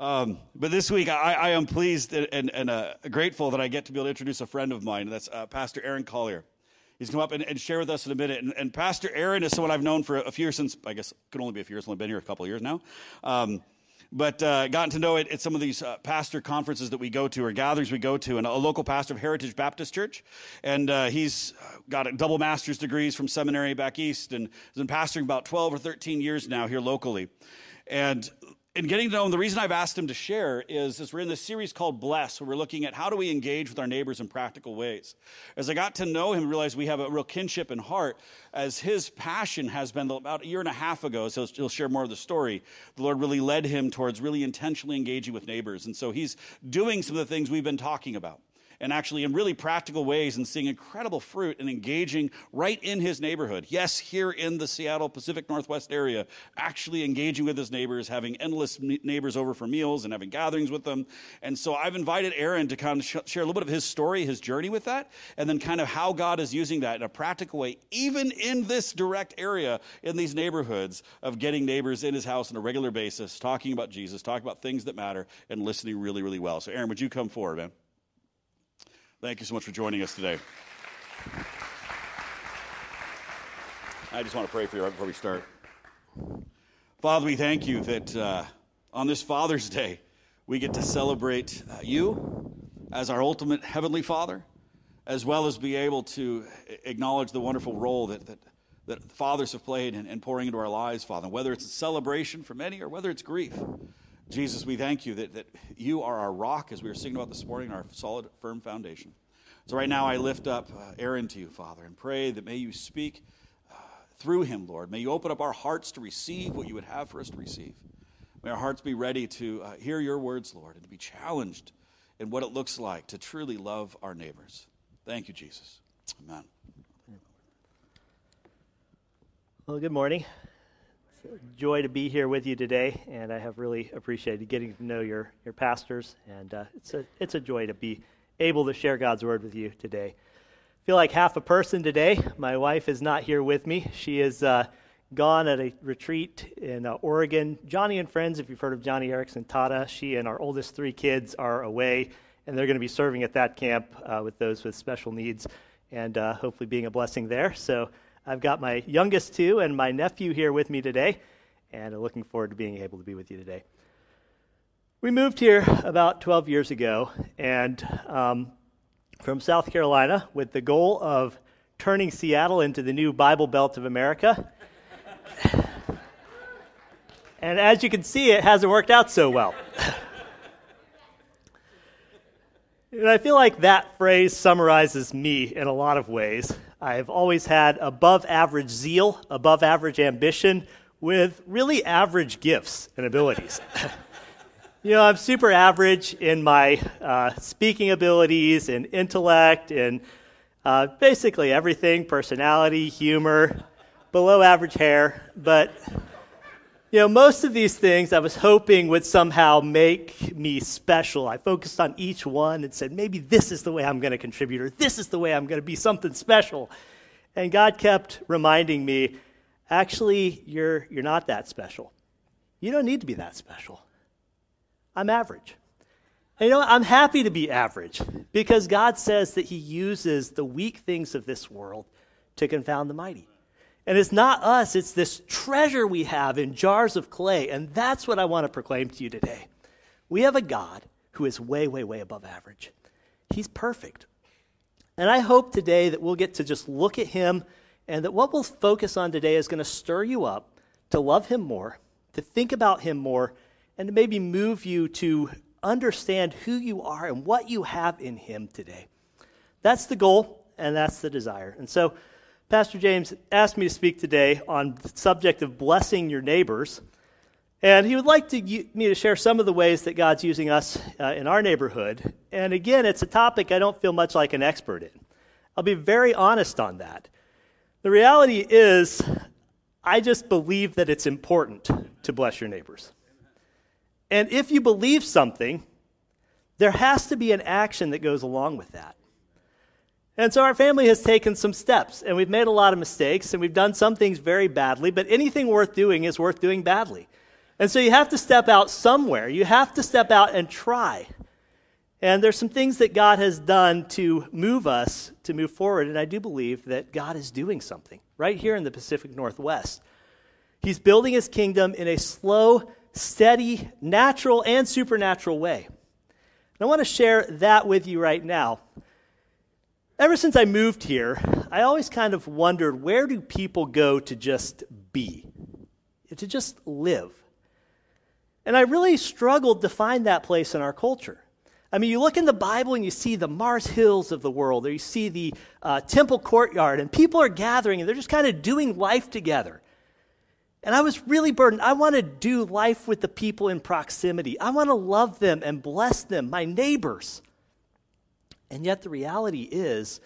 Um, but this week, I, I am pleased and, and, and uh, grateful that I get to be able to introduce a friend of mine. That's uh, Pastor Aaron Collier. He's come up and, and, share with us in a minute. And, Pastor Aaron is someone I've known for a few years since, I guess, could only be a few years, only been here a couple of years now. Um, but uh, gotten to know it at some of these uh, pastor conferences that we go to or gatherings we go to, and a local pastor of Heritage Baptist Church, and uh, he's got a double master's degrees from seminary back east, and has been pastoring about 12 or 13 years now here locally. And in getting to know him, the reason I've asked him to share is, is we're in this series called Bless, where we're looking at how do we engage with our neighbors in practical ways. As I got to know him, realized we have a real kinship in heart, as his passion has been about a year and a half ago, so he'll share more of the story. The Lord really led him towards really intentionally engaging with neighbors. And so he's doing some of the things we've been talking about and actually in really practical ways and seeing incredible fruit and engaging right in his neighborhood. Yes, here in the Seattle Pacific Northwest area, actually engaging with his neighbors, having endless neighbors over for meals and having gatherings with them. And so I've invited Aaron to kind of share a little bit of his story, his journey with that, and then kind of how God is using that in a practical way, even in this direct area in these neighborhoods of getting neighbors in his house on a regular basis, talking about Jesus, talking about things that matter, and listening really, really well. So, Aaron, would you come forward, man? Thank you so much for joining us today. I just want to pray for you right before we start. Father, we thank you that uh, on this Father's Day, we get to celebrate uh, you as our ultimate Heavenly Father, as well as be able to acknowledge the wonderful role that, that, that fathers have played in, in pouring into our lives, Father, whether it's a celebration for many or whether it's grief. Jesus, we thank you that, that you are our rock, as we were singing about this morning, our solid, firm foundation. So, right now, I lift up uh, Aaron to you, Father, and pray that may you speak uh, through him, Lord. May you open up our hearts to receive what you would have for us to receive. May our hearts be ready to uh, hear your words, Lord, and to be challenged in what it looks like to truly love our neighbors. Thank you, Jesus. Amen. Well, good morning joy to be here with you today, and I have really appreciated getting to know your, your pastors, and uh, it's, a, it's a joy to be able to share God's word with you today. I feel like half a person today. My wife is not here with me. She is uh, gone at a retreat in uh, Oregon. Joni and friends, if you've heard of Joni Eareckson Tada, she and our oldest three kids are away, and they're going to be serving at that camp uh, with those with special needs, and uh, hopefully being a blessing there. So I've got my youngest two and my nephew here with me today, and I'm looking forward to being able to be with you today. We moved here about 12 years ago, and um, from South Carolina with the goal of turning Seattle into the new Bible Belt of America. and as you can see, it hasn't worked out so well. and I feel like that phrase summarizes me in a lot of ways. I've always had above average zeal, above average ambition, with really average gifts and abilities. you know, I'm super average in my uh, speaking abilities and intellect and uh, basically everything personality, humor, below average hair. But, you know, most of these things I was hoping would somehow make me special. I focused on each one and said, maybe this is the way I'm going to contribute, or this is the way I'm going to be something special. And God kept reminding me, actually, you're, you're not that special. You don't need to be that special. I'm average. And you know? I'm happy to be average because God says that He uses the weak things of this world to confound the mighty. And it's not us, it's this treasure we have in jars of clay. And that's what I want to proclaim to you today. We have a God who is way, way, way above average. He's perfect. And I hope today that we'll get to just look at him and that what we'll focus on today is going to stir you up to love him more, to think about him more, and to maybe move you to understand who you are and what you have in him today. That's the goal and that's the desire. And so, Pastor James asked me to speak today on the subject of blessing your neighbors. And he would like to, me to share some of the ways that God's using us uh, in our neighborhood. And again, it's a topic I don't feel much like an expert in. I'll be very honest on that. The reality is, I just believe that it's important to bless your neighbors. And if you believe something, there has to be an action that goes along with that. And so our family has taken some steps, and we've made a lot of mistakes, and we've done some things very badly, but anything worth doing is worth doing badly. And so you have to step out somewhere. You have to step out and try. And there's some things that God has done to move us to move forward. And I do believe that God is doing something right here in the Pacific Northwest. He's building his kingdom in a slow, steady, natural, and supernatural way. And I want to share that with you right now. Ever since I moved here, I always kind of wondered where do people go to just be, to just live? And I really struggled to find that place in our culture. I mean, you look in the Bible and you see the Mars Hills of the world, or you see the uh, temple courtyard, and people are gathering and they're just kind of doing life together. And I was really burdened. I want to do life with the people in proximity. I want to love them and bless them, my neighbors. And yet, the reality is,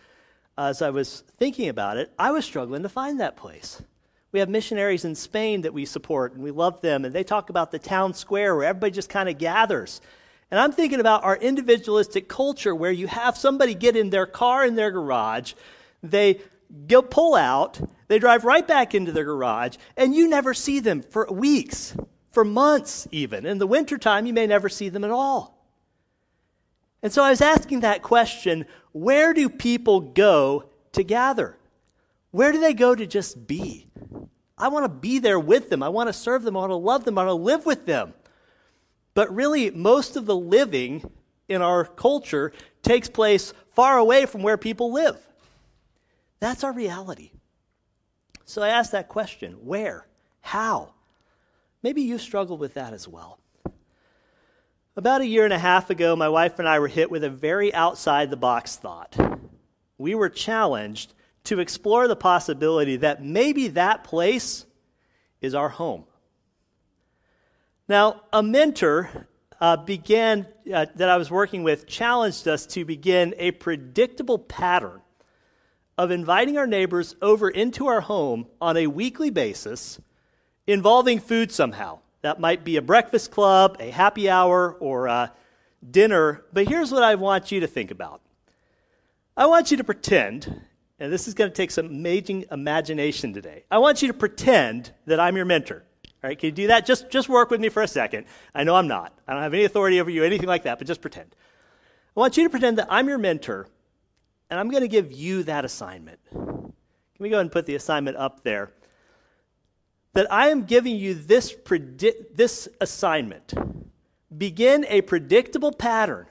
as I was thinking about it, I was struggling to find that place. We have missionaries in Spain that we support, and we love them, and they talk about the town square where everybody just kind of gathers. And I'm thinking about our individualistic culture where you have somebody get in their car in their garage, they go pull out, they drive right back into their garage, and you never see them for weeks, for months even. In the wintertime, you may never see them at all. And so I was asking that question where do people go to gather? Where do they go to just be? I want to be there with them. I want to serve them. I want to love them. I want to live with them. But really, most of the living in our culture takes place far away from where people live. That's our reality. So I asked that question where? How? Maybe you struggle with that as well. About a year and a half ago, my wife and I were hit with a very outside the box thought. We were challenged to explore the possibility that maybe that place is our home. Now, a mentor uh, began, uh, that I was working with, challenged us to begin a predictable pattern of inviting our neighbors over into our home on a weekly basis involving food somehow. That might be a breakfast club, a happy hour, or a dinner. But here's what I want you to think about I want you to pretend, and this is going to take some amazing imagination today. I want you to pretend that I'm your mentor. All right, can you do that? Just, just work with me for a second. I know I'm not. I don't have any authority over you, anything like that, but just pretend. I want you to pretend that I'm your mentor, and I'm going to give you that assignment. Can we go ahead and put the assignment up there? That I am giving you this, predi- this assignment. Begin a predictable pattern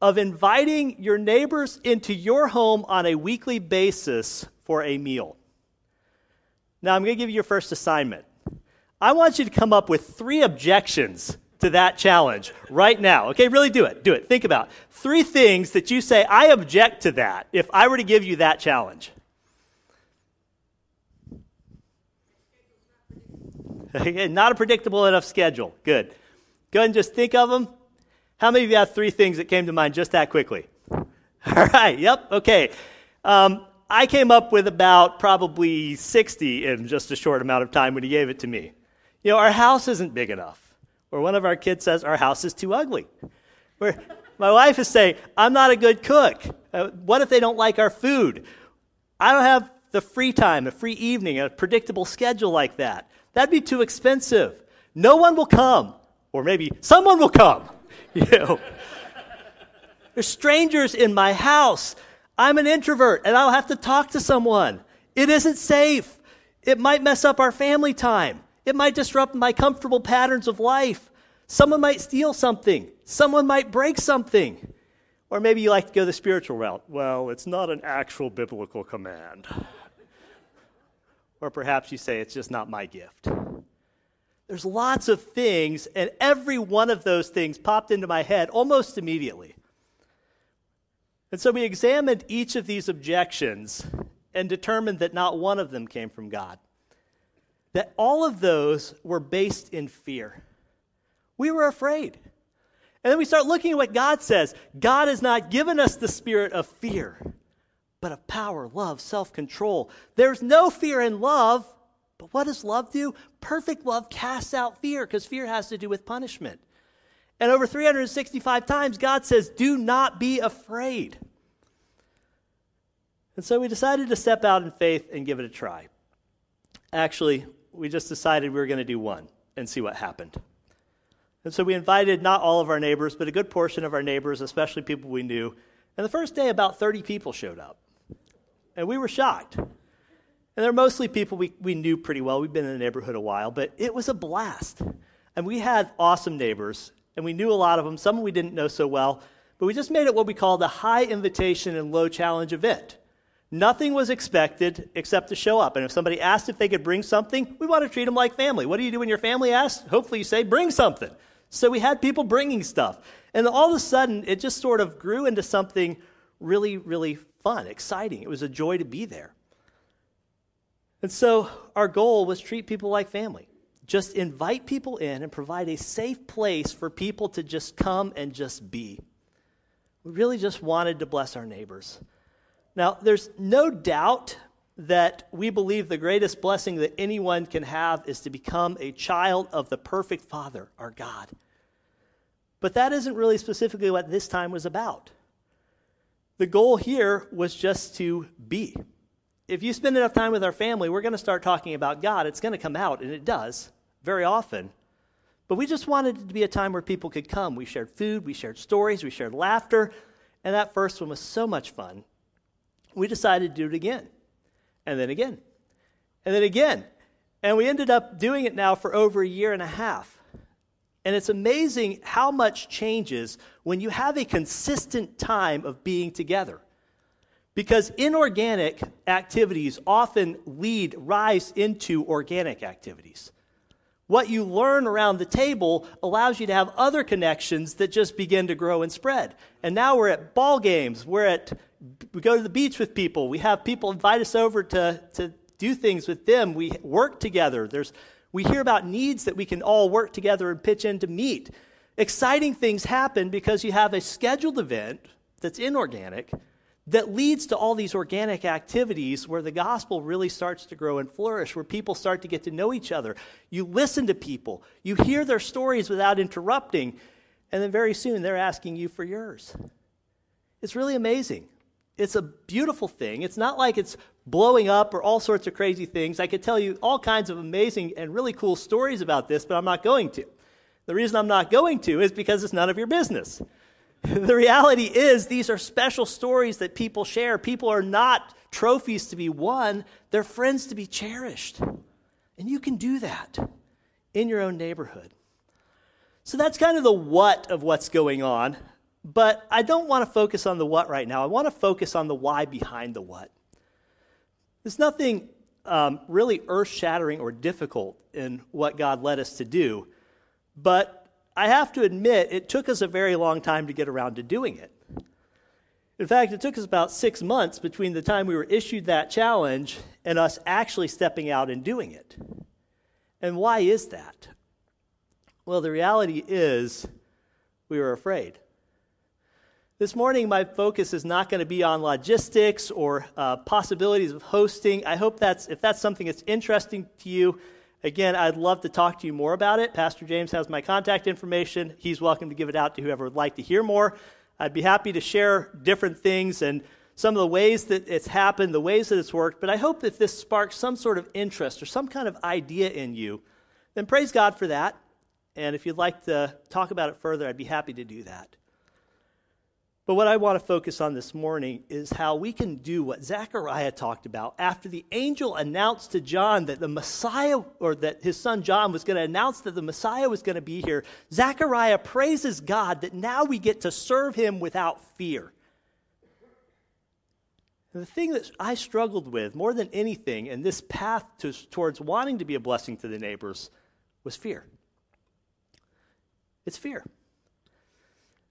of inviting your neighbors into your home on a weekly basis for a meal. Now, I'm going to give you your first assignment. I want you to come up with three objections to that challenge right now. Okay, really do it. Do it. Think about three things that you say, I object to that if I were to give you that challenge. not a predictable enough schedule. Good. Go ahead and just think of them. How many of you have three things that came to mind just that quickly? All right, yep, okay. Um, I came up with about probably 60 in just a short amount of time when he gave it to me. You know, our house isn't big enough. Or one of our kids says, our house is too ugly. Where my wife is saying, I'm not a good cook. Uh, what if they don't like our food? I don't have the free time, a free evening, a predictable schedule like that. That'd be too expensive. No one will come. Or maybe someone will come. You know. There's strangers in my house. I'm an introvert and I'll have to talk to someone. It isn't safe. It might mess up our family time. It might disrupt my comfortable patterns of life. Someone might steal something. Someone might break something. Or maybe you like to go the spiritual route. Well, it's not an actual biblical command. Or perhaps you say it's just not my gift. There's lots of things, and every one of those things popped into my head almost immediately. And so we examined each of these objections and determined that not one of them came from God that all of those were based in fear. We were afraid. And then we start looking at what God says. God has not given us the spirit of fear, but of power, love, self control. There's no fear in love, but what does love do? Perfect love casts out fear because fear has to do with punishment. And over 365 times, God says, Do not be afraid. And so we decided to step out in faith and give it a try. Actually, we just decided we were going to do one. and see what happened. And so we invited not all of our neighbors, but a good portion of our neighbors, especially people we knew. And the first day, about 30 people showed up. And we were shocked. And they're mostly people we, we knew pretty well. We've been in the neighborhood a while, but it was a blast. And we had awesome neighbors, and we knew a lot of them. Some we didn't know so well, but we just made it what we called a high invitation and low challenge event. Nothing was expected except to show up. And if somebody asked if they could bring something, we want to treat them like family. What do you do when your family asks? Hopefully, you say, bring something. So we had people bringing stuff. And all of a sudden, it just sort of grew into something really, really fun, exciting. It was a joy to be there. And so our goal was treat people like family. Just invite people in and provide a safe place for people to just come and just be. We really just wanted to bless our neighbors. Now, there's no doubt that we believe the greatest blessing that anyone can have is to become a child of the perfect Father, our God. But that isn't really specifically what this time was about. The goal here was just to be. If you spend enough time with our family, we're going to start talking about God. It's going to come out, and it does very often. But we just wanted it to be a time where people could come. We shared food, we shared stories, we shared laughter, and that first one was so much fun we decided to do it again, and then again, and then again. And we ended up doing it now for over a year and a half. And it's amazing how much changes when you have a consistent time of being together. Because inorganic activities often lead, rise into organic activities. What you learn around the table allows you to have other connections that just begin to grow and spread. And now we're at ball games, we're at we go to the beach with people. We have people invite us over to, to do things with them. We work together. There's, we hear about needs that we can all work together and pitch in to meet. Exciting things happen because you have a scheduled event that's inorganic that leads to all these organic activities where the gospel really starts to grow and flourish, where people start to get to know each other. You listen to people, you hear their stories without interrupting, and then very soon they're asking you for yours. It's really amazing. It's a beautiful thing. It's not like it's blowing up or all sorts of crazy things. I could tell you all kinds of amazing and really cool stories about this, but I'm not going to. The reason I'm not going to is because it's none of your business. the reality is, these are special stories that people share. People are not trophies to be won, they're friends to be cherished. And you can do that in your own neighborhood. So that's kind of the what of what's going on. But I don't want to focus on the what right now. I want to focus on the why behind the what. There's nothing um, really earth shattering or difficult in what God led us to do, but I have to admit it took us a very long time to get around to doing it. In fact, it took us about six months between the time we were issued that challenge and us actually stepping out and doing it. And why is that? Well, the reality is we were afraid. This morning, my focus is not going to be on logistics or uh, possibilities of hosting. I hope that's, if that's something that's interesting to you, again, I'd love to talk to you more about it. Pastor James has my contact information. He's welcome to give it out to whoever would like to hear more. I'd be happy to share different things and some of the ways that it's happened, the ways that it's worked. But I hope that this sparks some sort of interest or some kind of idea in you. Then praise God for that. And if you'd like to talk about it further, I'd be happy to do that. But what I want to focus on this morning is how we can do what Zechariah talked about after the angel announced to John that the Messiah, or that his son John was going to announce that the Messiah was going to be here. Zechariah praises God that now we get to serve him without fear. The thing that I struggled with more than anything in this path to, towards wanting to be a blessing to the neighbors was fear. It's fear.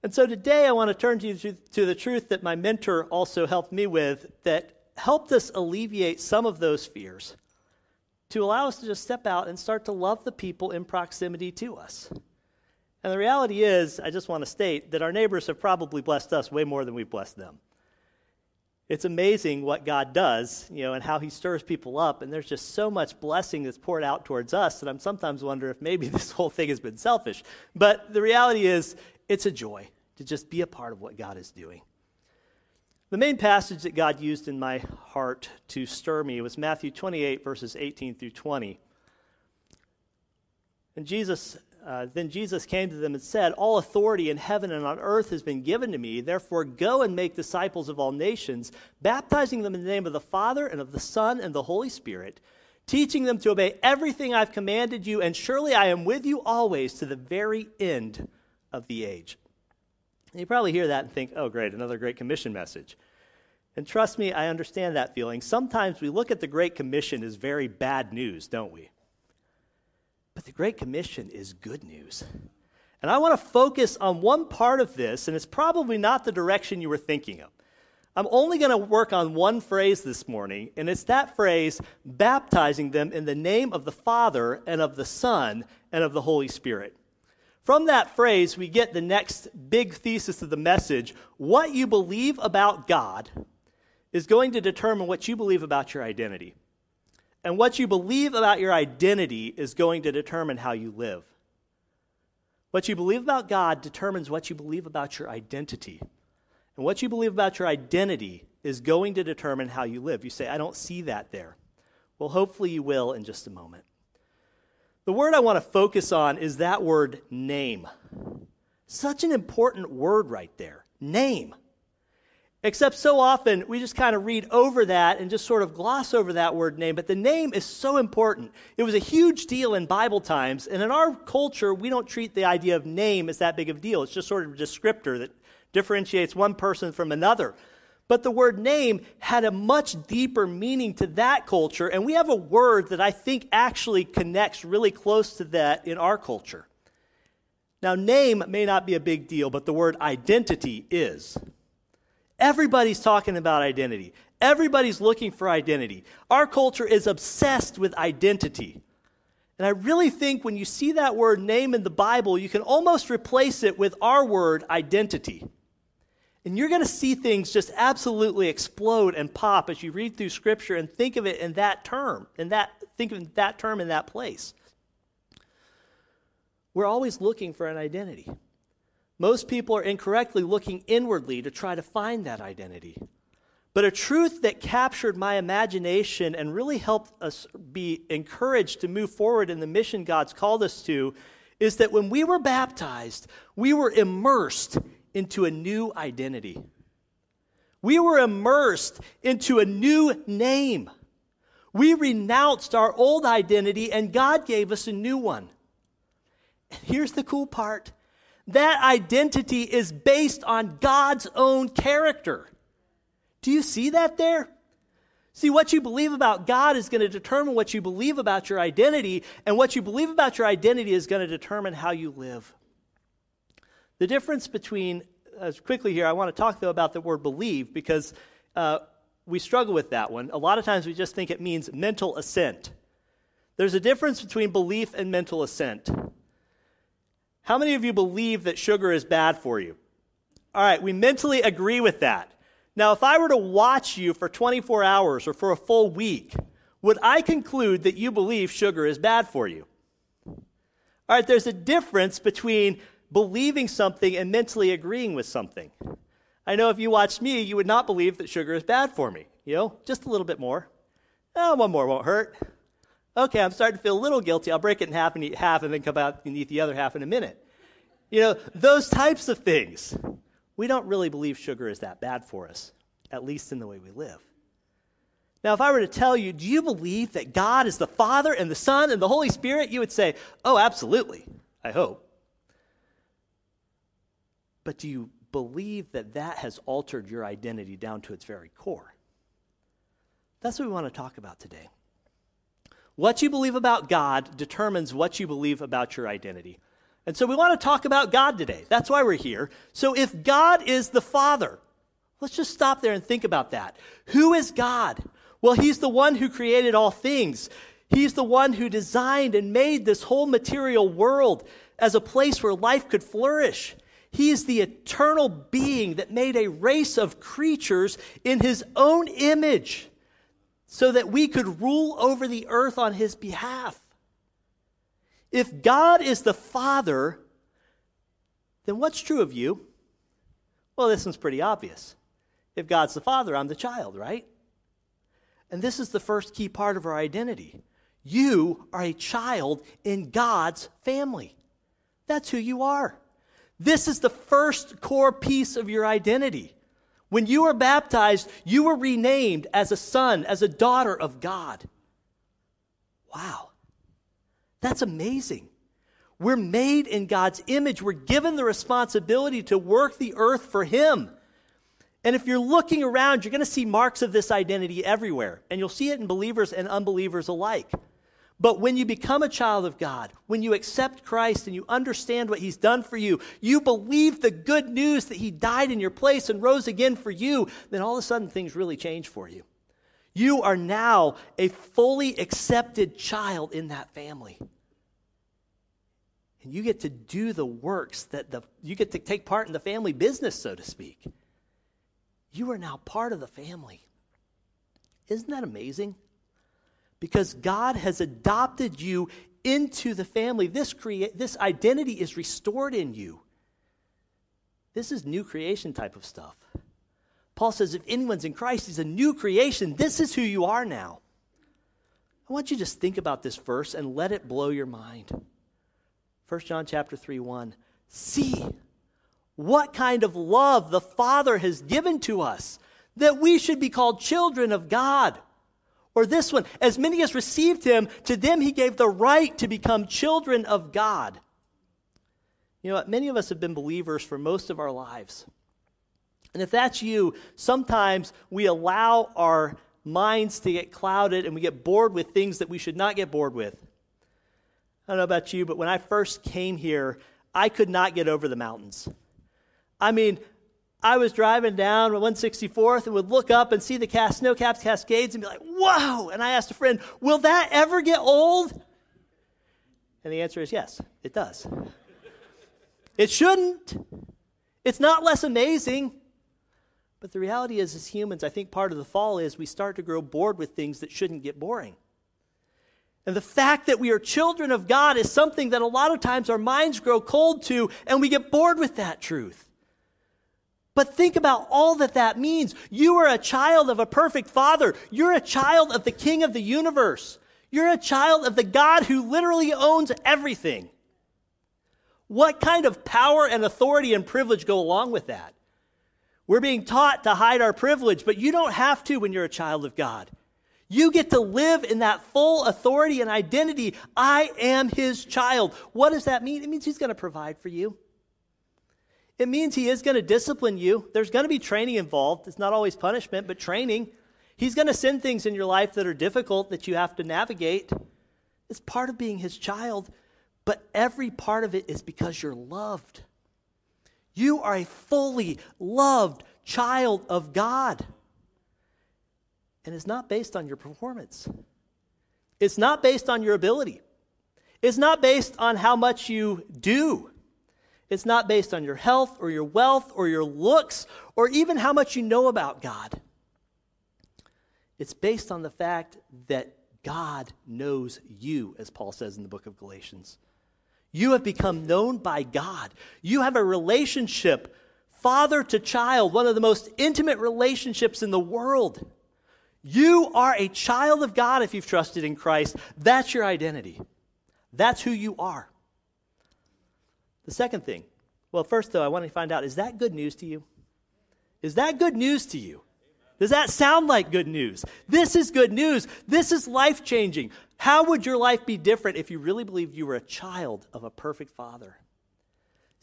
And so today I want to turn to you to, the truth that my mentor also helped me with that helped us alleviate some of those fears to allow us to just step out and start to love the people in proximity to us. And the reality is, I just want to state that our neighbors have probably blessed us way more than we've blessed them. It's amazing what God does, you know, and how He stirs people up. And there's just so much blessing that's poured out towards us that I'm sometimes wonder if maybe this whole thing has been selfish. But the reality is, it's a joy to just be a part of what God is doing. The main passage that God used in my heart to stir me was Matthew 28, verses 18 through 20. And Jesus, uh, then Jesus came to them and said, All authority in heaven and on earth has been given to me. Therefore, go and make disciples of all nations, baptizing them in the name of the Father and of the Son and the Holy Spirit, teaching them to obey everything I've commanded you, and surely I am with you always to the very end of the age. And you probably hear that and think, oh, great, another Great Commission message. And trust me, I understand that feeling. Sometimes we look at the Great Commission as very bad news, don't we? But the Great Commission is good news. And I want to focus on one part of this, and it's probably not the direction you were thinking of. I'm only going to work on one phrase this morning, and it's that phrase, baptizing them in the name of the Father and of the Son and of the Holy Spirit. From that phrase, we get the next big thesis of the message. What you believe about God is going to determine what you believe about your identity. And what you believe about your identity is going to determine how you live. What you believe about God determines what you believe about your identity. And what you believe about your identity is going to determine how you live. You say, I don't see that there. Well, hopefully you will in just a moment. The word I want to focus on is that word name. Such an important word right there. Name. Except so often we just kind of read over that and just sort of gloss over that word name. But the name is so important. It was a huge deal in Bible times. And in our culture, we don't treat the idea of name as that big of a deal. It's just sort of a descriptor that differentiates one person from another. But the word name had a much deeper meaning to that culture. And we have a word that I think actually connects really close to that in our culture. Now, name may not be a big deal, but the word identity is. Everybody's talking about identity. Everybody's looking for identity. Our culture is obsessed with identity. And I really think when you see that word name in the Bible, you can almost replace it with our word identity. And you're going to see things just absolutely explode and pop as you read through scripture and think of it in that term, in that think of that term in that place. We're always looking for an identity. Most people are incorrectly looking inwardly to try to find that identity. But a truth that captured my imagination and really helped us be encouraged to move forward in the mission God's called us to is that when we were baptized, we were immersed into a new identity. We were immersed into a new name. We renounced our old identity and God gave us a new one. And here's the cool part that identity is based on God's own character. Do you see that there? See, what you believe about God is going to determine what you believe about your identity, and what you believe about your identity is going to determine how you live. The difference between, uh, quickly here, I want to talk though about the word believe because uh, we struggle with that one. A lot of times we just think it means mental assent. There's a difference between belief and mental assent. How many of you believe that sugar is bad for you? All right, we mentally agree with that. Now, if I were to watch you for 24 hours or for a full week, would I conclude that you believe sugar is bad for you? All right, there's a difference between believing something and mentally agreeing with something. I know if you watched me, you would not believe that sugar is bad for me. You know, just a little bit more. Oh, one more won't hurt okay, I'm starting to feel a little guilty. I'll break it in half and eat half and then come out and eat the other half in a minute. You know, those types of things. We don't really believe sugar is that bad for us, at least in the way we live. Now, if I were to tell you, do you believe that God is the Father and the Son and the Holy Spirit? You would say, oh, absolutely. I hope. But do you believe that that has altered your identity down to its very core? That's what we want to talk about today. What you believe about God determines what you believe about your identity. And so we want to talk about God today. That's why we're here. So if God is the Father, let's just stop there and think about that. Who is God? Well, He's the one who created all things. He's the one who designed and made this whole material world as a place where life could flourish. He is the eternal being that made a race of creatures in His own image so that we could rule over the earth on his behalf. If God is the Father, then what's true of you? Well, this one's pretty obvious. If God's the Father, I'm the child, right? And this is the first key part of our identity. You are a child in God's family. That's who you are. This is the first core piece of your identity. When you were baptized, you were renamed as a son, as a daughter of God. Wow. That's amazing. We're made in God's image. We're given the responsibility to work the earth for Him. And if you're looking around, you're going to see marks of this identity everywhere. And you'll see it in believers and unbelievers alike. But when you become a child of God, when you accept Christ and you understand what He's done for you, you believe the good news that He died in your place and rose again for you, then all of a sudden things really change for you. You are now a fully accepted child in that family. And you get to do the works that the, you get to take part in the family business, so to speak. You are now part of the family. Isn't that amazing? Because God has adopted you into the family. This, crea- this identity is restored in you. This is new creation type of stuff. Paul says if anyone's in Christ, he's a new creation. This is who you are now. I want you to just think about this verse and let it blow your mind. 1 John chapter 3 1. See what kind of love the Father has given to us that we should be called children of God. Or this one, as many as received him, to them he gave the right to become children of God. You know what? Many of us have been believers for most of our lives. And if that's you, sometimes we allow our minds to get clouded and we get bored with things that we should not get bored with. I don't know about you, but when I first came here, I could not get over the mountains. I mean, I was driving down 164th and would look up and see the cast, snow capped cascades and be like, whoa! And I asked a friend, will that ever get old? And the answer is yes, it does. it shouldn't. It's not less amazing. But the reality is, as humans, I think part of the fall is we start to grow bored with things that shouldn't get boring. And the fact that we are children of God is something that a lot of times our minds grow cold to, and we get bored with that truth. But think about all that that means. You are a child of a perfect father. You're a child of the king of the universe. You're a child of the God who literally owns everything. What kind of power and authority and privilege go along with that? We're being taught to hide our privilege, but you don't have to when you're a child of God. You get to live in that full authority and identity. I am his child. What does that mean? It means he's going to provide for you. It means he is going to discipline you. There's going to be training involved. It's not always punishment, but training. He's going to send things in your life that are difficult that you have to navigate. It's part of being his child, but every part of it is because you're loved. You are a fully loved child of God. And it's not based on your performance, it's not based on your ability, it's not based on how much you do. It's not based on your health or your wealth or your looks or even how much you know about God. It's based on the fact that God knows you, as Paul says in the book of Galatians. You have become known by God. You have a relationship, father to child, one of the most intimate relationships in the world. You are a child of God if you've trusted in Christ. That's your identity. That's who you are. The second thing, well, first though, I want to find out is that good news to you? Is that good news to you? Does that sound like good news? This is good news. This is life changing. How would your life be different if you really believed you were a child of a perfect father?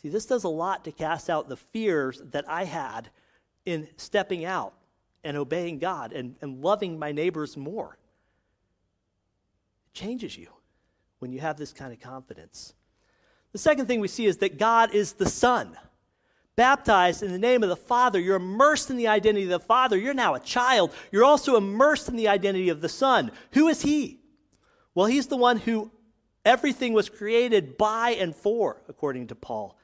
See, this does a lot to cast out the fears that I had in stepping out and obeying God and, and loving my neighbors more. It changes you when you have this kind of confidence. The second thing we see is that God is the Son. Baptized in the name of the Father, you're immersed in the identity of the Father. You're now a child. You're also immersed in the identity of the Son. Who is He? Well, He's the one who everything was created by and for, according to Paul.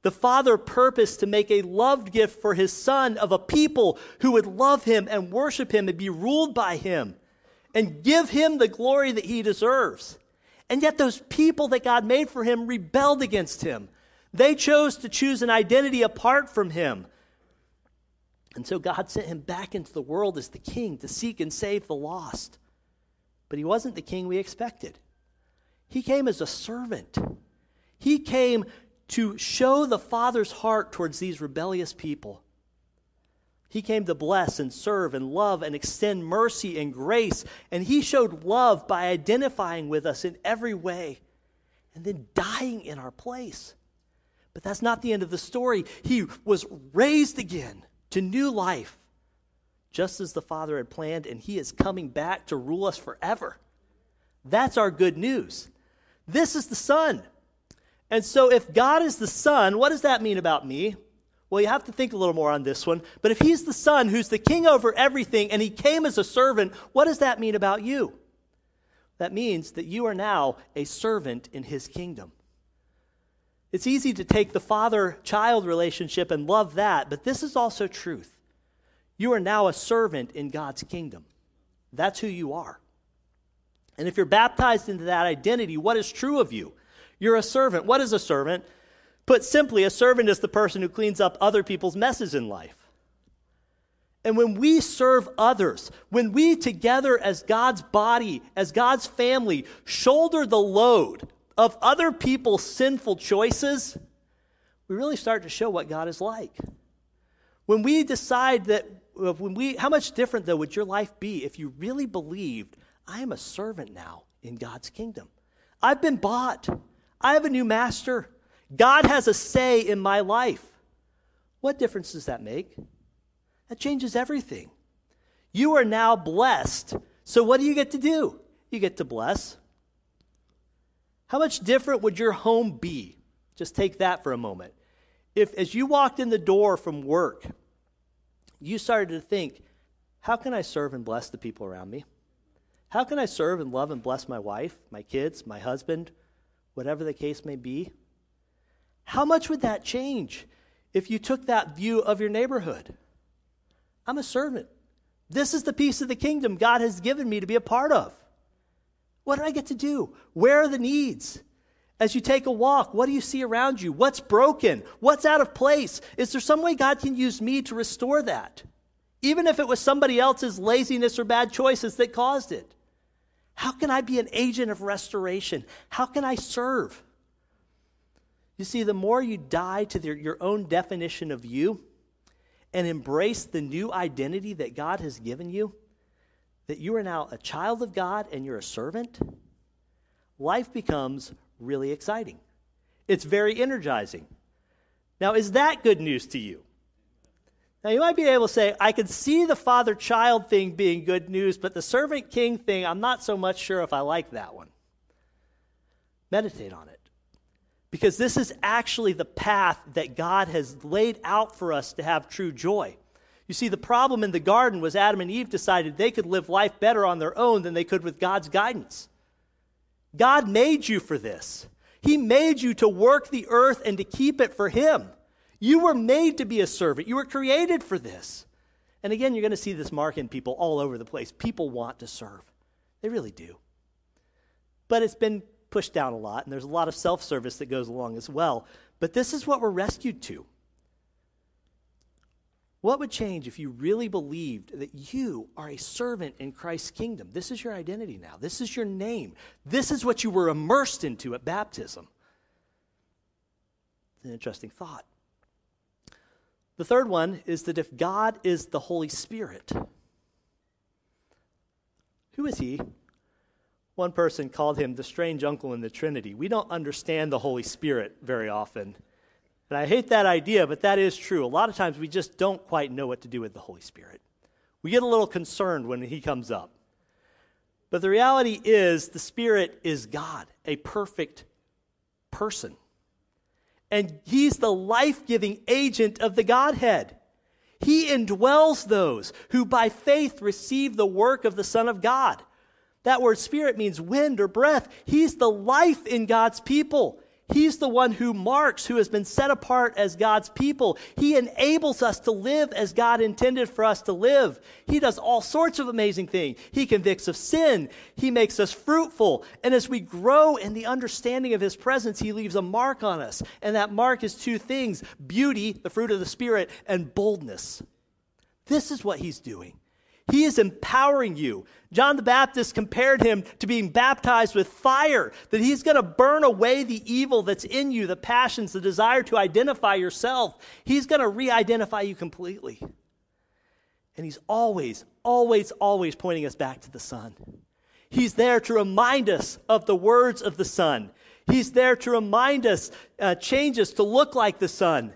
The Father purposed to make a loved gift for his Son of a people who would love him and worship him and be ruled by him and give him the glory that he deserves. And yet, those people that God made for him rebelled against him. They chose to choose an identity apart from him. And so, God sent him back into the world as the king to seek and save the lost. But he wasn't the king we expected. He came as a servant. He came to show the Father's heart towards these rebellious people. He came to bless and serve and love and extend mercy and grace. And he showed love by identifying with us in every way and then dying in our place. But that's not the end of the story. He was raised again to new life, just as the Father had planned, and he is coming back to rule us forever. That's our good news. This is the Son. And so, if God is the Son, what does that mean about me? Well, you have to think a little more on this one. But if he's the son who's the king over everything and he came as a servant, what does that mean about you? That means that you are now a servant in his kingdom. It's easy to take the father child relationship and love that, but this is also truth. You are now a servant in God's kingdom. That's who you are. And if you're baptized into that identity, what is true of you? You're a servant. What is a servant? Put simply, a servant is the person who cleans up other people's messes in life. And when we serve others, when we together as God's body, as God's family, shoulder the load of other people's sinful choices, we really start to show what God is like. When we decide that, when we, how much different though would your life be if you really believed, I am a servant now in God's kingdom? I've been bought, I have a new master. God has a say in my life. What difference does that make? That changes everything. You are now blessed. So, what do you get to do? You get to bless. How much different would your home be? Just take that for a moment. If, as you walked in the door from work, you started to think, how can I serve and bless the people around me? How can I serve and love and bless my wife, my kids, my husband, whatever the case may be? How much would that change if you took that view of your neighborhood? I'm a servant. This is the piece of the kingdom God has given me to be a part of. What do I get to do? Where are the needs? As you take a walk, what do you see around you? What's broken? What's out of place? Is there some way God can use me to restore that? Even if it was somebody else's laziness or bad choices that caused it. How can I be an agent of restoration? How can I serve? You see, the more you die to their, your own definition of you and embrace the new identity that God has given you, that you are now a child of God and you're a servant, life becomes really exciting. It's very energizing. Now, is that good news to you? Now, you might be able to say, I can see the father child thing being good news, but the servant king thing, I'm not so much sure if I like that one. Meditate on it because this is actually the path that God has laid out for us to have true joy. You see, the problem in the garden was Adam and Eve decided they could live life better on their own than they could with God's guidance. God made you for this. He made you to work the earth and to keep it for Him. You were made to be a servant. You were created for this. And again, you're going to see this mark in people all over the place. People want to serve, they really do. But it's been pushed down a lot, and there's a lot of self service that goes along as well. But this is what we're rescued to. What would change if you really believed that you are a servant in Christ's kingdom? This is your identity now. This is your name. This is what you were immersed into at baptism. It's an interesting thought. The third one is that if God is the Holy Spirit, who is He? One person called him the strange uncle in the Trinity. We don't understand the Holy Spirit very often. And I hate that idea, but that is true. A lot of times we just don't quite know what to do with the Holy Spirit. We get a little concerned when he comes up. But the reality is, the Spirit is God, a perfect person. And he's the life giving agent of the Godhead. He indwells those who by faith receive the work of the Son of God. That word spirit means wind or breath. He's the life in God's people. He's the one who marks, who has been set apart as God's people. He enables us to live as God intended for us to live. He does all sorts of amazing things. He convicts of sin. He makes us fruitful. And as we grow in the understanding of His presence, He leaves a mark on us. And that mark is two things beauty, the fruit of the Spirit, and boldness. This is what He's doing. He is empowering you. John the Baptist compared him to being baptized with fire, that he's going to burn away the evil that's in you, the passions, the desire to identify yourself. He's going to re identify you completely. And he's always, always, always pointing us back to the Son. He's there to remind us of the words of the Son. He's there to remind us, uh, change us to look like the Son.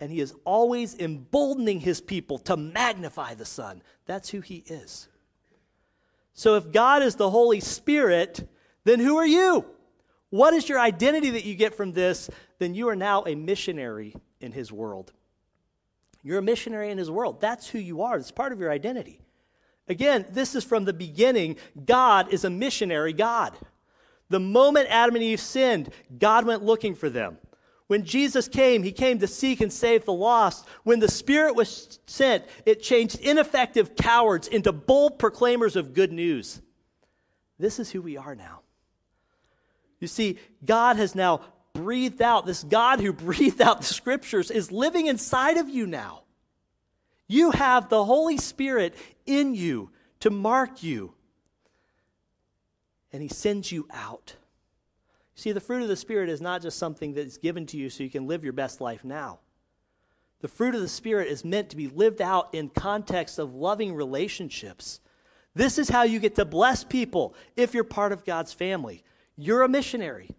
And he is always emboldening his people to magnify the Son. That's who he is. So if God is the Holy Spirit, then who are you? What is your identity that you get from this? Then you are now a missionary in his world. You're a missionary in his world. That's who you are. It's part of your identity. Again, this is from the beginning. God is a missionary God. The moment Adam and Eve sinned, God went looking for them. When Jesus came, he came to seek and save the lost. When the Spirit was sent, it changed ineffective cowards into bold proclaimers of good news. This is who we are now. You see, God has now breathed out, this God who breathed out the scriptures is living inside of you now. You have the Holy Spirit in you to mark you, and He sends you out. See, the fruit of the Spirit is not just something that's given to you so you can live your best life now. The fruit of the Spirit is meant to be lived out in context of loving relationships. This is how you get to bless people if you're part of God's family. You're a missionary.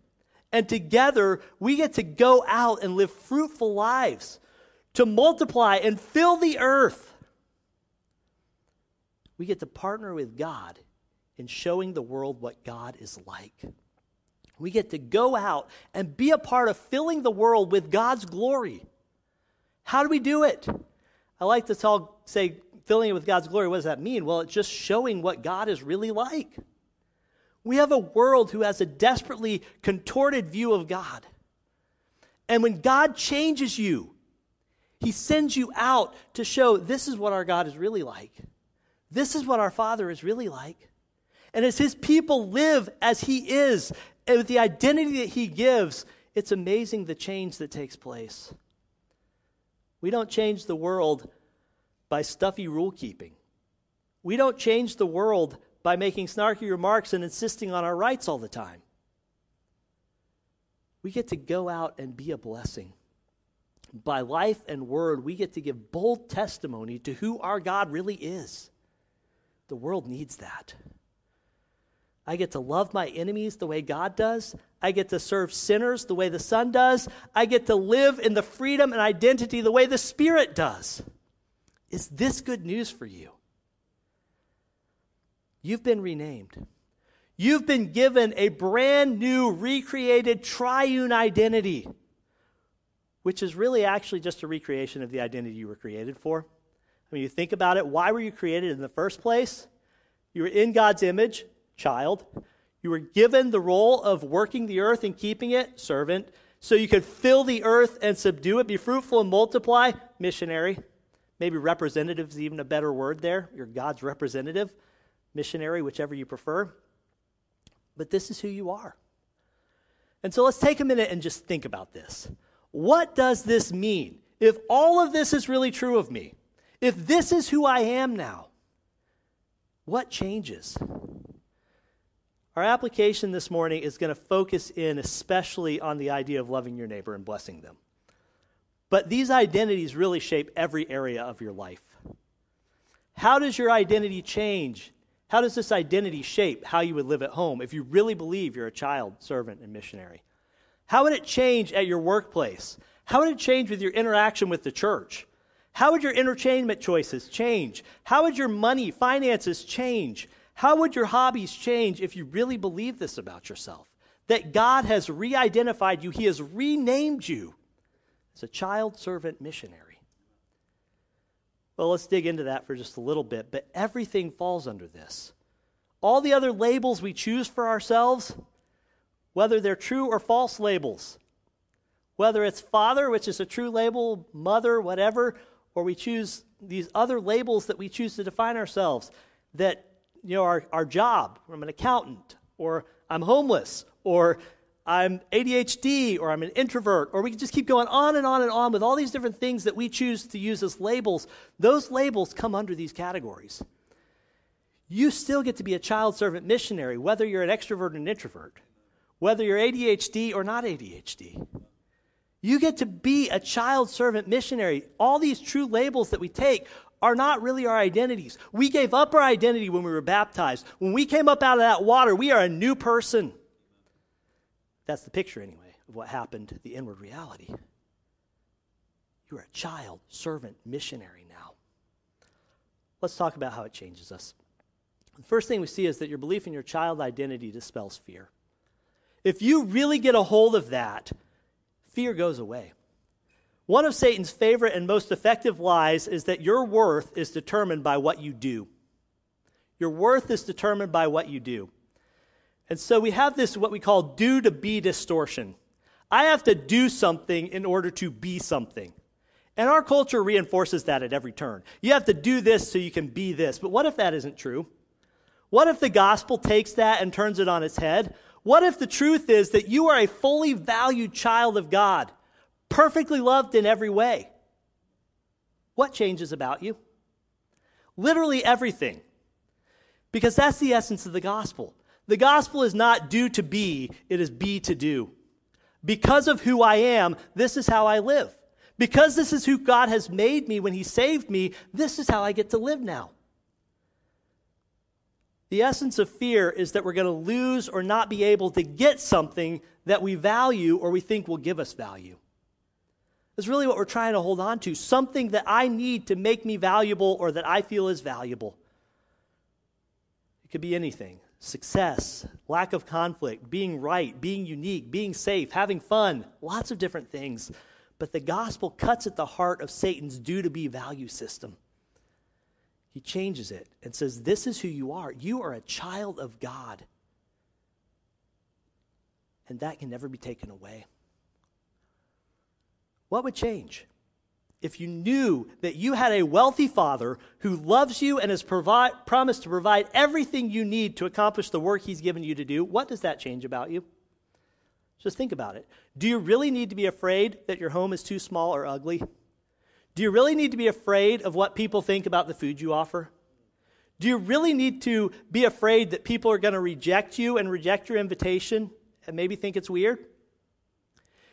And together, we get to go out and live fruitful lives, to multiply and fill the earth. We get to partner with God in showing the world what God is like. We get to go out and be a part of filling the world with God's glory. How do we do it? I like to tell, say, filling it with God's glory. What does that mean? Well, it's just showing what God is really like. We have a world who has a desperately contorted view of God. And when God changes you, He sends you out to show this is what our God is really like. This is what our Father is really like. And as His people live as He is, with the identity that he gives, it's amazing the change that takes place. We don't change the world by stuffy rule keeping. We don't change the world by making snarky remarks and insisting on our rights all the time. We get to go out and be a blessing. By life and word, we get to give bold testimony to who our God really is. The world needs that. I get to love my enemies the way God does. I get to serve sinners the way the Son does. I get to live in the freedom and identity the way the Spirit does. Is this good news for you? You've been renamed. You've been given a brand new, recreated triune identity, which is really actually just a recreation of the identity you were created for. I mean, you think about it, why were you created in the first place? You were in God's image child. You were given the role of working the earth and keeping it, servant, so you could fill the earth and subdue it, be fruitful and multiply, missionary. Maybe representative is even a better word there. You're God's representative, missionary, whichever you prefer. But this is who you are. And so let's take a minute and just think about this. What does this mean? If all of this is really true of me, if this is who I am now, what changes? Our application this morning is going to focus in especially on the idea of loving your neighbor and blessing them. But these identities really shape every area of your life. How does your identity change? How does this identity shape how you would live at home if you really believe you're a child, servant, and missionary? How would it change at your workplace? How would it change with your interaction with the church? How would your entertainment choices change? How would your money, finances change? How would your hobbies change if you really believe this about yourself? That God has re identified you, He has renamed you as a child servant missionary. Well, let's dig into that for just a little bit, but everything falls under this. All the other labels we choose for ourselves, whether they're true or false labels, whether it's father, which is a true label, mother, whatever, or we choose these other labels that we choose to define ourselves that you know, our, our job. I'm an accountant, or I'm homeless, or I'm ADHD, or I'm an introvert, or we can just keep going on and on and on with all these different things that we choose to use as labels. Those labels come under these categories. you still get to be a child servant missionary, whether you're an extrovert or an introvert, whether you're ADHD or not ADHD. You get to be a child servant missionary. All these true labels that we take are not really our identities. We gave up our identity when we were baptized. When we came up out of that water, we are a new person. That's the picture, anyway, of what happened, the inward reality. You are a child, servant, missionary now. Let's talk about how it changes us. The first thing we see is that your belief in your child identity dispels fear. If you really get a hold of that, fear goes away. One of Satan's favorite and most effective lies is that your worth is determined by what you do. Your worth is determined by what you do. And so we have this, what we call do to be distortion. I have to do something in order to be something. And our culture reinforces that at every turn. You have to do this so you can be this. But what if that isn't true? What if the gospel takes that and turns it on its head? What if the truth is that you are a fully valued child of God, perfectly loved in every way? What changes about you? Literally everything. Because that's the essence of the gospel. The gospel is not do to be, it is be to do. Because of who I am, this is how I live. Because this is who God has made me when He saved me, this is how I get to live now. The essence of fear is that we're going to lose or not be able to get something that we value or we think will give us value. That's really what we're trying to hold on to something that I need to make me valuable or that I feel is valuable. It could be anything success, lack of conflict, being right, being unique, being safe, having fun, lots of different things. But the gospel cuts at the heart of Satan's do to be value system. He changes it and says, This is who you are. You are a child of God. And that can never be taken away. What would change? if you knew that you had a wealthy father who loves you and has promised to provide everything you need to accomplish the work he's given you to do, what does that change about you? Just think about it. Do you really need to be afraid that your home is too small or ugly? Do you really need to be afraid of what people think about the food you offer? Do you really need to be afraid that people are going to reject you and reject your invitation and maybe think it's weird?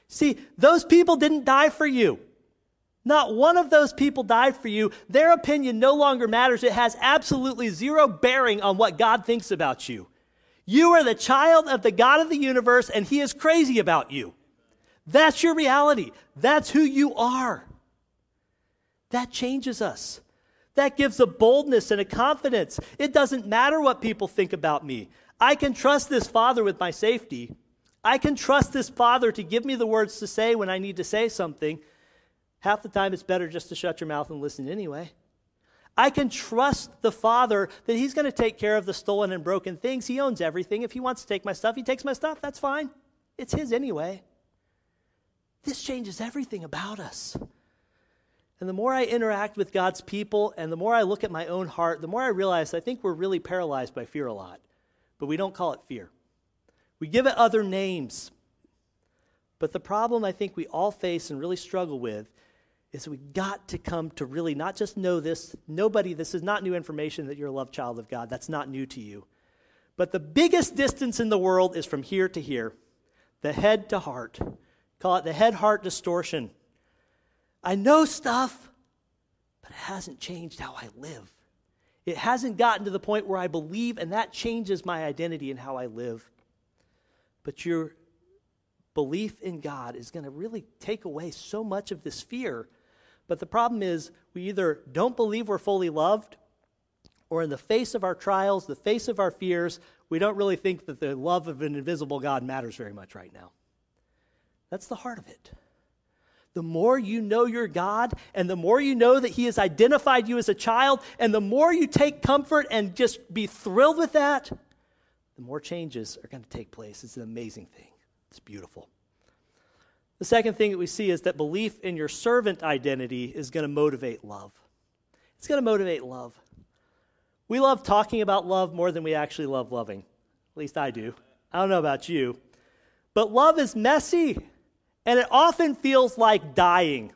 See, those people didn't die for you. Not one of those people died for you. Their opinion no longer matters. It has absolutely zero bearing on what God thinks about you. You are the child of the God of the universe, and He is crazy about you. That's your reality. That's who you are. That changes us. That gives a boldness and a confidence. It doesn't matter what people think about me. I can trust this Father with my safety. I can trust this Father to give me the words to say when I need to say something Half the time, it's better just to shut your mouth and listen anyway. I can trust the Father that He's going to take care of the stolen and broken things. He owns everything. If He wants to take my stuff, He takes my stuff. That's fine. It's His anyway. This changes everything about us. And the more I interact with God's people and the more I look at my own heart, the more I realize I think we're really paralyzed by fear a lot. But we don't call it fear. We give it other names. But the problem I think we all face and really struggle with is we got to come to really not just know this. Nobody, this is not new information that you're a loved child of God. That's not new to you. But the biggest distance in the world is from here to here, the head to heart. Call it the head heart distortion. I know stuff, but it hasn't changed how I live. It hasn't gotten to the point where I believe, and that changes my identity and how I live. But your belief in God is going to really take away so much of this fear but the problem is, we either don't believe we're fully loved, or in the face of our trials, the face of our fears, we don't really think that the love of an invisible God matters very much right now. That's the heart of it. The more you know your God, and the more you know that He has identified you as a child, and the more you take comfort and just be thrilled with that, the more changes are going to take place. It's an amazing thing. It's beautiful. The second thing that we see is that belief in your servant identity is going to motivate love. It's going to motivate love. We love talking about love more than we actually love loving. At least I do. I don't know about you. But love is messy, and it often feels like dying.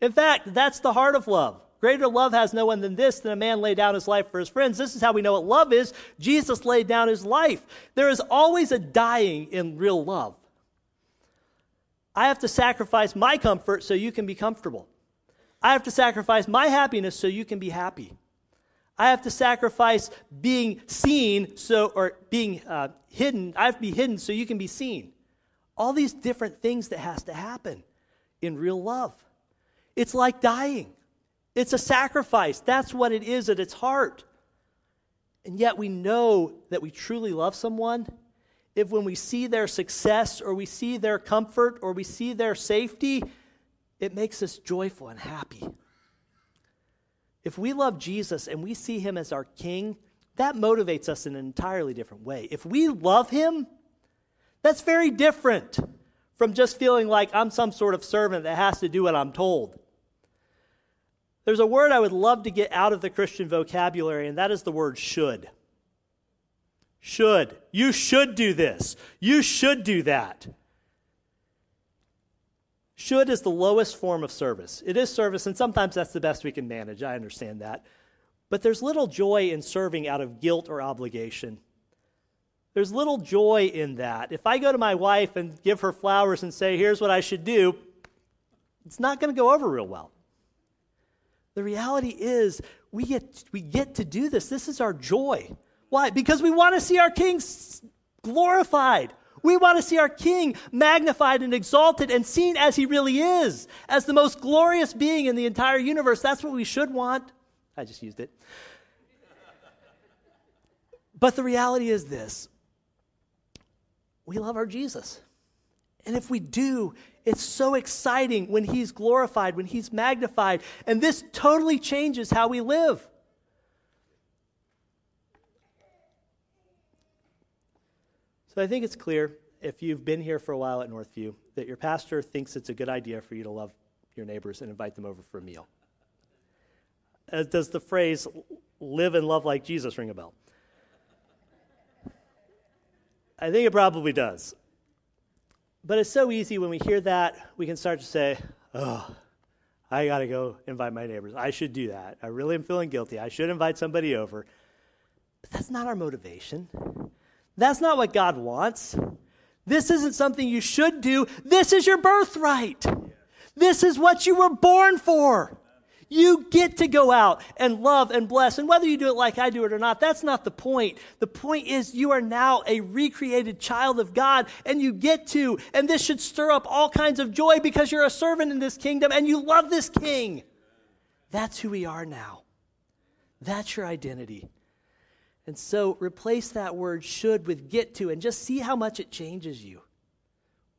In fact, that's the heart of love. Greater love has no one than this, than a man lay down his life for his friends. This is how we know what love is. Jesus laid down his life. There is always a dying in real love. I have to sacrifice my comfort so you can be comfortable. I have to sacrifice my happiness so you can be happy. I have to sacrifice being seen so or being uh, hidden. I have to be hidden so you can be seen. All these different things that has to happen in real love. It's like dying. It's a sacrifice. That's what it is at its heart. And yet we know that we truly love someone if when we see their success or we see their comfort or we see their safety, it makes us joyful and happy. If we love Jesus and we see him as our king, that motivates us in an entirely different way. If we love him, that's very different from just feeling like I'm some sort of servant that has to do what I'm told. There's a word I would love to get out of the Christian vocabulary, and that is the word should. Should. You should do this. You should do that. Should is the lowest form of service. It is service, and sometimes that's the best we can manage. I understand that. But there's little joy in serving out of guilt or obligation. There's little joy in that. If I go to my wife and give her flowers and say, here's what I should do, it's not going to go over real well. The reality is, we get, we get to do this. This is our joy. Why? Because we want to see our King glorified. We want to see our King magnified and exalted and seen as he really is, as the most glorious being in the entire universe. That's what we should want. I just used it. But the reality is this we love our Jesus. And if we do, it's so exciting when he's glorified, when he's magnified. And this totally changes how we live. So I think it's clear, if you've been here for a while at Northview, that your pastor thinks it's a good idea for you to love your neighbors and invite them over for a meal. As does the phrase, live and love like Jesus, ring a bell? I think it probably does. But it's so easy when we hear that, we can start to say, oh, I got to go invite my neighbors. I should do that. I really am feeling guilty. I should invite somebody over. But that's not our motivation. That's not what God wants. This isn't something you should do. This is your birthright. This is what you were born for. You get to go out and love and bless. And whether you do it like I do it or not, that's not the point. The point is you are now a recreated child of God and you get to. And this should stir up all kinds of joy because you're a servant in this kingdom and you love this king. That's who we are now. That's your identity. And so replace that word should with get to and just see how much it changes you.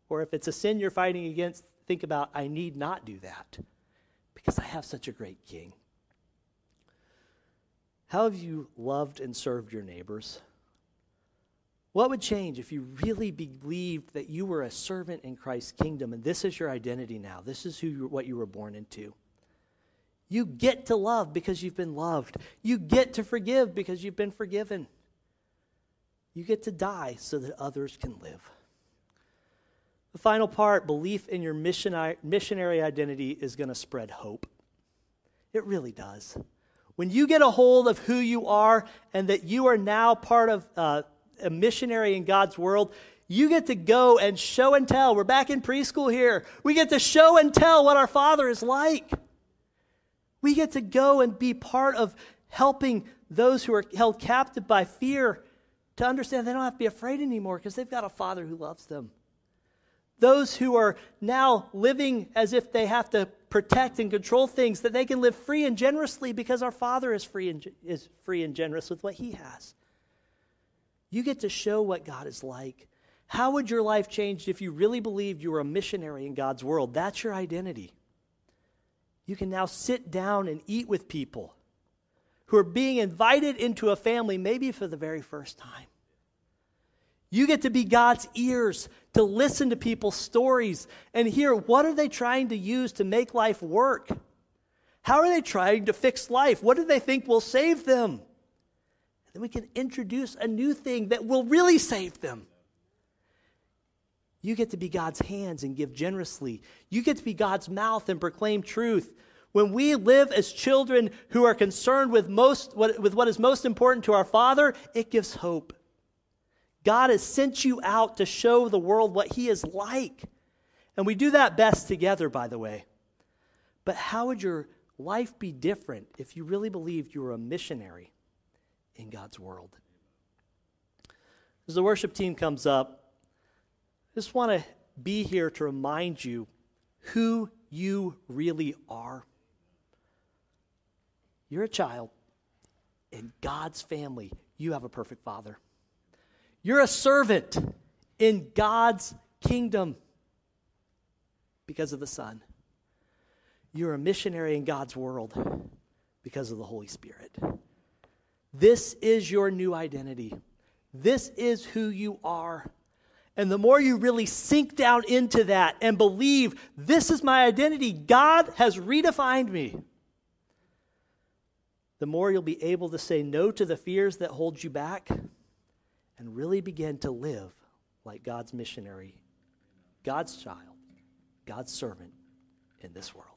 Or if it's a sin you're fighting against, think about, I need not do that because I have such a great king. How have you loved and served your neighbors? What would change if you really believed that you were a servant in Christ's kingdom and this is your identity now? This is who you, what you were born into. You get to love because you've been loved. You get to forgive because you've been forgiven. You get to die so that others can live. The final part belief in your missionary identity is going to spread hope. It really does. When you get a hold of who you are and that you are now part of uh, a missionary in God's world, you get to go and show and tell. We're back in preschool here. We get to show and tell what our Father is like. We get to go and be part of helping those who are held captive by fear to understand they don't have to be afraid anymore because they've got a father who loves them. Those who are now living as if they have to protect and control things, that they can live free and generously because our Father is free and, is free and generous with what He has. You get to show what God is like. How would your life change if you really believed you were a missionary in God's world? That's your identity. You can now sit down and eat with people who are being invited into a family, maybe for the very first time. You get to be God's ears to listen to people's stories and hear what are they trying to use to make life work? How are they trying to fix life? What do they think will save them? And then we can introduce a new thing that will really save them. You get to be God's hands and give generously. You get to be God's mouth and proclaim truth. When we live as children who are concerned with, most, with what is most important to our Father, it gives hope. God has sent you out to show the world what He is like. And we do that best together, by the way. But how would your life be different if you really believed you were a missionary in God's world? As the worship team comes up, I just want to be here to remind you who you really are. You're a child in God's family. You have a perfect father. You're a servant in God's kingdom because of the Son. You're a missionary in God's world because of the Holy Spirit. This is your new identity. This is who you are. And the more you really sink down into that and believe, this is my identity, God has redefined me the more you'll be able to say no to the fears that hold you back and really begin to live like God's missionary, God's child, God's servant in this world.